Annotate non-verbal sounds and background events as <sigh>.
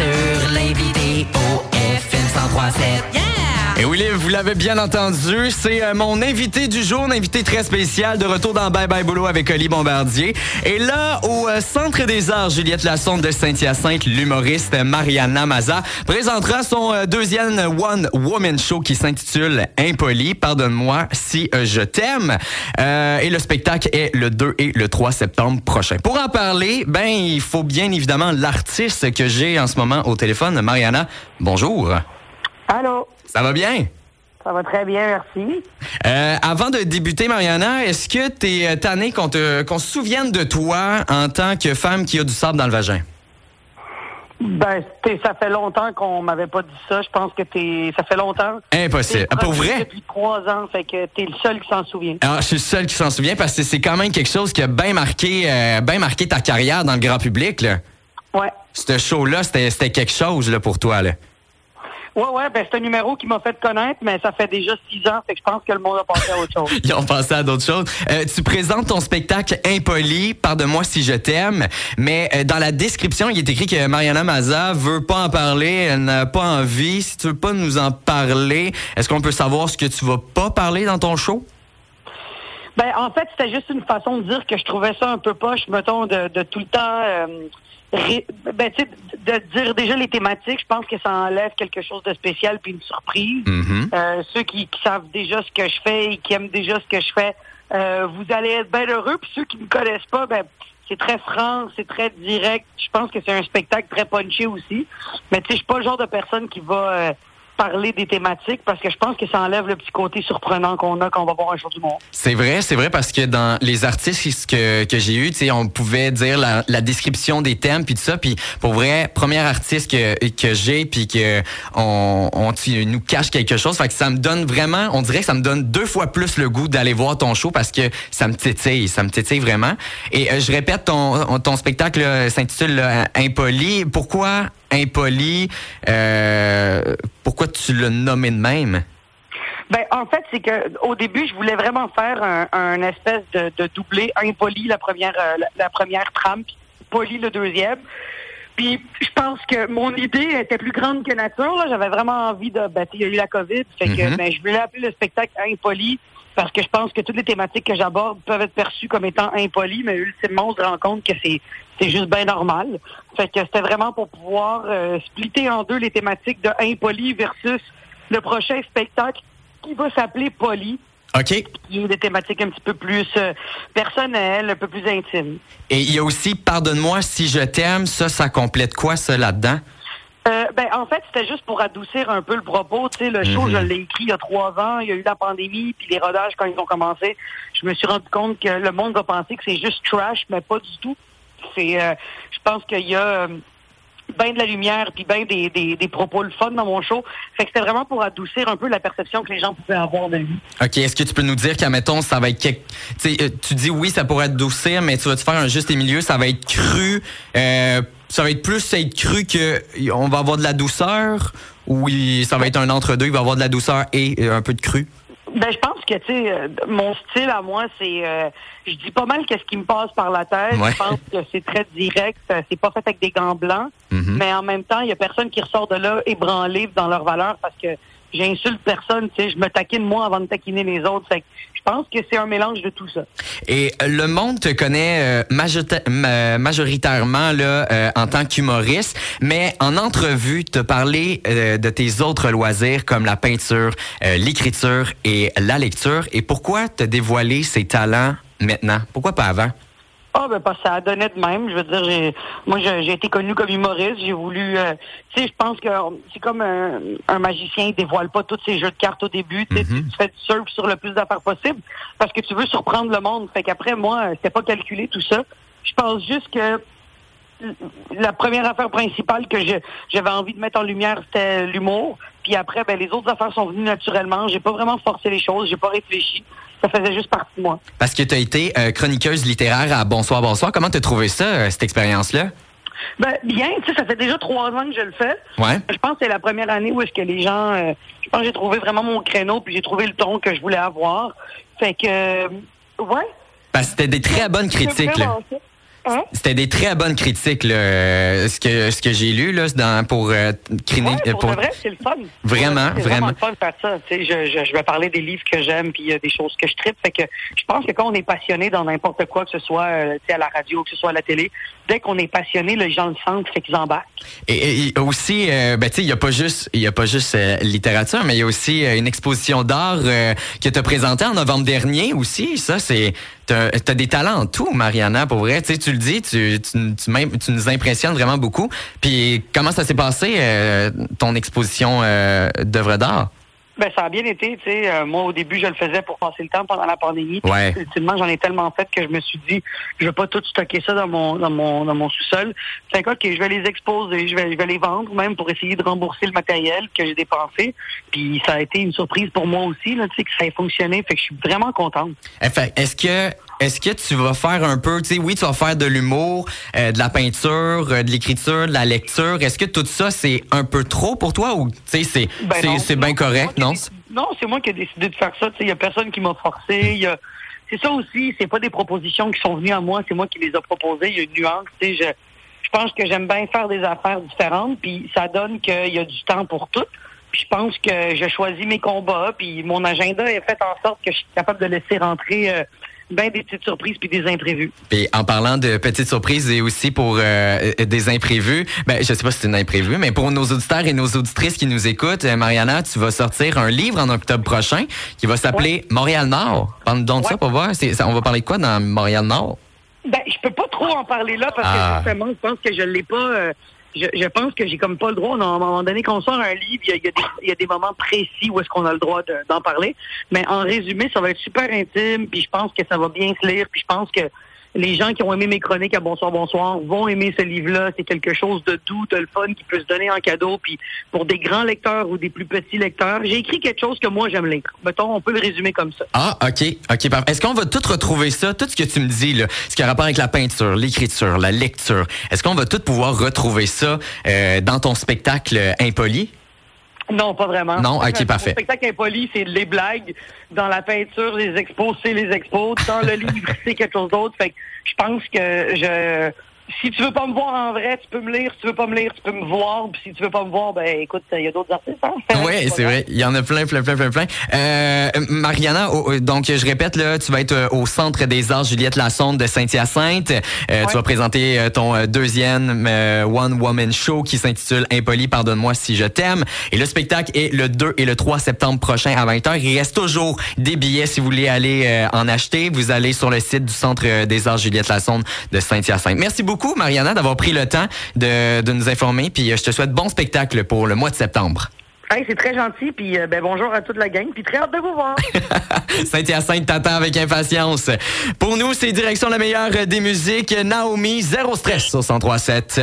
sur l'invité au FM 1037. Et oui, vous l'avez bien entendu, c'est euh, mon invité du jour, un invité très spécial de retour dans Bye Bye Boulot avec Oli Bombardier. Et là, au euh, Centre des Arts, Juliette Lassonde de Saint-Hyacinthe, l'humoriste Mariana Maza, présentera son euh, deuxième One Woman Show qui s'intitule Impoli, pardonne-moi si je t'aime. et le spectacle est le 2 et le 3 septembre prochain. Pour en parler, ben, il faut bien évidemment l'artiste que j'ai en ce moment au téléphone. Mariana, bonjour. Allô? Ça va bien? Ça va très bien, merci. Euh, avant de débuter, Mariana, est-ce que tu es tannée qu'on, qu'on se souvienne de toi en tant que femme qui a du sable dans le vagin? Ben, ça fait longtemps qu'on m'avait pas dit ça. Je pense que t'es, ça fait longtemps. Impossible. Ah, pour vrai? Depuis trois ans, fait que t'es le seul qui s'en souvient. Ah, je suis le seul qui s'en souvient parce que c'est quand même quelque chose qui a bien marqué, euh, bien marqué ta carrière dans le grand public, là. Ouais. Ce show-là, c'était, c'était quelque chose, là, pour toi, là. Oui, oui, ben c'est un numéro qui m'a fait connaître, mais ça fait déjà six ans, fait que je pense que le monde a pensé à autre chose. <laughs> Ils ont pensé à d'autres choses. Euh, tu présentes ton spectacle Impoli, Pardonne-moi si je t'aime, mais euh, dans la description, il est écrit que Mariana Maza veut pas en parler, elle n'a pas envie. Si tu veux pas nous en parler, est-ce qu'on peut savoir ce que tu vas pas parler dans ton show? Ben, en fait, c'était juste une façon de dire que je trouvais ça un peu poche, mettons, de, de tout le temps... Euh, ben, de dire déjà les thématiques, je pense que ça enlève quelque chose de spécial puis une surprise. Mm-hmm. Euh, ceux qui, savent déjà ce que je fais et qui aiment déjà ce que je fais, euh, vous allez être bien heureux. Puis ceux qui me connaissent pas, ben c'est très franc, c'est très direct. Je pense que c'est un spectacle très punché aussi. Mais tu sais, je suis pas le genre de personne qui va euh, parler des thématiques parce que je pense que ça enlève le petit côté surprenant qu'on a quand on va voir un jour du monde. C'est vrai, c'est vrai parce que dans les artistes que, que j'ai eu, on pouvait dire la, la, description des thèmes puis tout ça, puis pour vrai, premier artiste que, que j'ai puis que on, on nous cache quelque chose, fait que ça me donne vraiment, on dirait que ça me donne deux fois plus le goût d'aller voir ton show parce que ça me titille, ça me titille vraiment. Et euh, je répète, ton, ton spectacle s'intitule Impoli. Pourquoi impoli. Euh, pourquoi tu l'as nommé de même? Ben, en fait, c'est que au début, je voulais vraiment faire un, espèce de, doublé impoli la première euh, la, première trame, puis poli le deuxième. Puis je pense que mon idée était plus grande que nature. J'avais vraiment envie de. Ben, il y a eu la COVID, fait que mm-hmm. ben, je voulais appeler le spectacle impoli parce que je pense que toutes les thématiques que j'aborde peuvent être perçues comme étant impolies, mais ultimement, on se rend compte que c'est c'est juste bien normal. Fait que c'était vraiment pour pouvoir euh, splitter en deux les thématiques de impoli versus le prochain spectacle qui va s'appeler Poli. OK. Qui des thématiques un petit peu plus euh, personnelles, un peu plus intimes. Et il y a aussi Pardonne-moi si je t'aime. Ça, ça complète quoi, ça, là-dedans? Euh, ben, en fait, c'était juste pour adoucir un peu le propos. Tu sais, le show, mhm. je l'ai écrit il y a trois ans. Il y a eu la pandémie, puis les rodages, quand ils ont commencé, je me suis rendu compte que le monde va penser que c'est juste trash, mais pas du tout. C'est, euh, je pense qu'il y a euh, bien de la lumière, puis bien des, des, des, propos le fun dans mon show. Fait que c'était vraiment pour adoucir un peu la perception que les gens pouvaient avoir de lui. OK. Est-ce que tu peux nous dire qu'à mettons, ça va être... Quelque... tu dis oui, ça pourrait adoucir, mais tu vas te faire un juste milieu, ça va être cru ça va être plus être cru que on va avoir de la douceur ou ça va être un entre-deux, il va avoir de la douceur et euh, un peu de cru? Ben, je pense que, tu sais, euh, mon style à moi, c'est, euh, je dis pas mal qu'est-ce qui me passe par la tête. Je pense que c'est très direct. C'est pas fait avec des gants blancs. Mm-hmm. Mais en même temps, il y a personne qui ressort de là ébranlé dans leur valeur parce que j'insulte personne, tu sais, je me taquine moi avant de taquiner les autres. Fait je pense que c'est un mélange de tout ça. Et le monde te connaît euh, majoritairement là, euh, en tant qu'humoriste, mais en entrevue, te parler euh, de tes autres loisirs comme la peinture, l'écriture et la lecture. Et pourquoi te dévoiler ces talents maintenant? Pourquoi pas avant? Ah ben parce que ça a donné de même. Je veux dire, j'ai moi j'ai été connu comme humoriste. J'ai voulu euh, tu sais, je pense que c'est comme un, un, magicien, il dévoile pas tous ses jeux de cartes au début. Tu mm-hmm. fais du surf sur le plus d'affaires possible parce que tu veux surprendre le monde. Fait qu'après, moi, c'était pas calculé tout ça. Je pense juste que la première affaire principale que j'avais envie de mettre en lumière, c'était l'humour. Puis après, ben, les autres affaires sont venues naturellement. J'ai pas vraiment forcé les choses, j'ai pas réfléchi. Ça faisait juste partie de moi. Parce que tu as été euh, chroniqueuse littéraire à Bonsoir, Bonsoir. Comment t'as trouvé ça, euh, cette expérience-là? Ben, bien, tu sais, ça fait déjà trois ans que je le fais. Ouais. Je pense que c'est la première année où est-ce que les gens, euh, je pense que j'ai trouvé vraiment mon créneau, puis j'ai trouvé le ton que je voulais avoir. Fait que, ouais. Parce que c'était des très bonnes critiques, là. Hein? C'était des très bonnes critiques, là, euh, ce que, ce que j'ai lu là, dans, pour euh, criner- Ouais, euh, pour, pour- vrai, c'est le fun. Vraiment, C'est vraiment. le fun de faire ça. Tu sais, je, je, je vais parler des livres que j'aime, puis a des choses que je tripe. Fait que je pense que quand on est passionné dans n'importe quoi, que ce soit euh, tu sais, à la radio, que ce soit à la télé, dès qu'on est passionné, les gens le sentent, fait qu'ils embarquent. Et, et aussi, euh, ben, tu sais, il n'y a pas juste, il y a pas juste euh, littérature, mais il y a aussi euh, une exposition d'art euh, que tu as présentée en novembre dernier aussi. Ça, c'est. Tu as, des talents en tout, Mariana, pour vrai. Tu tu le dis, tu, tu, tu, tu nous impressionnes vraiment beaucoup. Puis, comment ça s'est passé, euh, ton exposition euh, d'œuvres d'art? Ben, ça a bien été, tu sais. euh, moi, au début, je le faisais pour passer le temps pendant la pandémie. Ouais. Ultimement, j'en ai tellement fait que je me suis dit, je vais pas tout stocker ça dans mon dans mon dans mon sous-sol. Fait que, OK, je vais les exposer, je vais je vais les vendre même pour essayer de rembourser le matériel que j'ai dépensé. Puis ça a été une surprise pour moi aussi, là, tu sais, que ça ait fonctionné. Fait que je suis vraiment contente. Eh, Est-ce que est-ce que tu vas faire un peu, tu sais, oui, tu vas faire de l'humour, euh, de la peinture, euh, de l'écriture, de la lecture. Est-ce que tout ça, c'est un peu trop pour toi ou, tu sais, c'est Ben c'est bien correct, non? Non, c'est moi qui ai décidé de faire ça. Tu sais, Il y a personne qui m'a forcé. Y a... C'est ça aussi, c'est pas des propositions qui sont venues à moi, c'est moi qui les ai proposées. Il y a une nuance. Tu sais, je, je pense que j'aime bien faire des affaires différentes, puis ça donne qu'il y a du temps pour tout. Puis je pense que je choisis mes combats, puis mon agenda est fait en sorte que je suis capable de laisser rentrer euh, ben des petites surprises puis des imprévus. Puis en parlant de petites surprises et aussi pour euh, des imprévus, ben je sais pas si c'est un imprévu, mais pour nos auditeurs et nos auditrices qui nous écoutent, euh, Mariana, tu vas sortir un livre en octobre prochain qui va s'appeler Montréal Nord. Parle donc de ça pour voir. Ça- on va parler de quoi dans Montréal Nord? Ben, je peux pas trop en parler là parce Ah. que justement, je pense que je l'ai pas. euh, je, pense que j'ai comme pas le droit. À un moment donné, qu'on sort un livre, il y y a des, il y a des moments précis où est-ce qu'on a le droit de- d'en parler. Mais en résumé, ça va être super intime. Puis je pense que ça va bien se lire. Puis je pense que les gens qui ont aimé mes chroniques à Bonsoir Bonsoir vont aimer ce livre-là. C'est quelque chose de doux, de le fun qui peut se donner en cadeau. Puis pour des grands lecteurs ou des plus petits lecteurs, j'ai écrit quelque chose que moi j'aime lire. Mettons, on peut le résumer comme ça. Ah, OK. OK. Est-ce qu'on va tout retrouver ça, tout ce que tu me dis, là, ce qui a rapport avec la peinture, l'écriture, la lecture, est-ce qu'on va tout pouvoir retrouver ça euh, dans ton spectacle euh, Impoli? Non, pas vraiment. Non? Ok, Le parfait. spectacle impoli, c'est les blagues. Dans la peinture, les expos, c'est les expos. Dans le <laughs> livre, c'est quelque chose d'autre. Fait que je pense que je... Si tu veux pas me voir en vrai, tu peux me lire. Si tu veux pas me lire, tu peux me voir. Puis si tu veux pas me voir, ben écoute, il y a d'autres artistes. Hein? <laughs> Oui, c'est vrai. Il y en a plein, plein, plein, plein, plein. Euh, Mariana, oh, euh, donc je répète, là, tu vas être euh, au Centre des Arts Juliette Lassonde de Saint-Hyacinthe. Euh, Tu vas présenter euh, ton deuxième euh, One Woman Show qui s'intitule Impoli, pardonne-moi si je t'aime. Et le spectacle est le 2 et le 3 septembre prochain à 20h. Il reste toujours des billets si vous voulez aller en acheter. Vous allez sur le site du Centre des Arts Juliette Lassonde de Saint-Hyacinthe. Merci beaucoup, Mariana, d'avoir pris le temps de, de nous informer. Puis euh, je te souhaite bon spectacle pour le mois de septembre. Hey, c'est très gentil. Puis euh, ben bonjour à toute la gang. Puis très hâte de vous voir. <laughs> Saint-Hyacinthe t'attend avec impatience. Pour nous, c'est direction la meilleure des musiques. Naomi, zéro stress au 1037.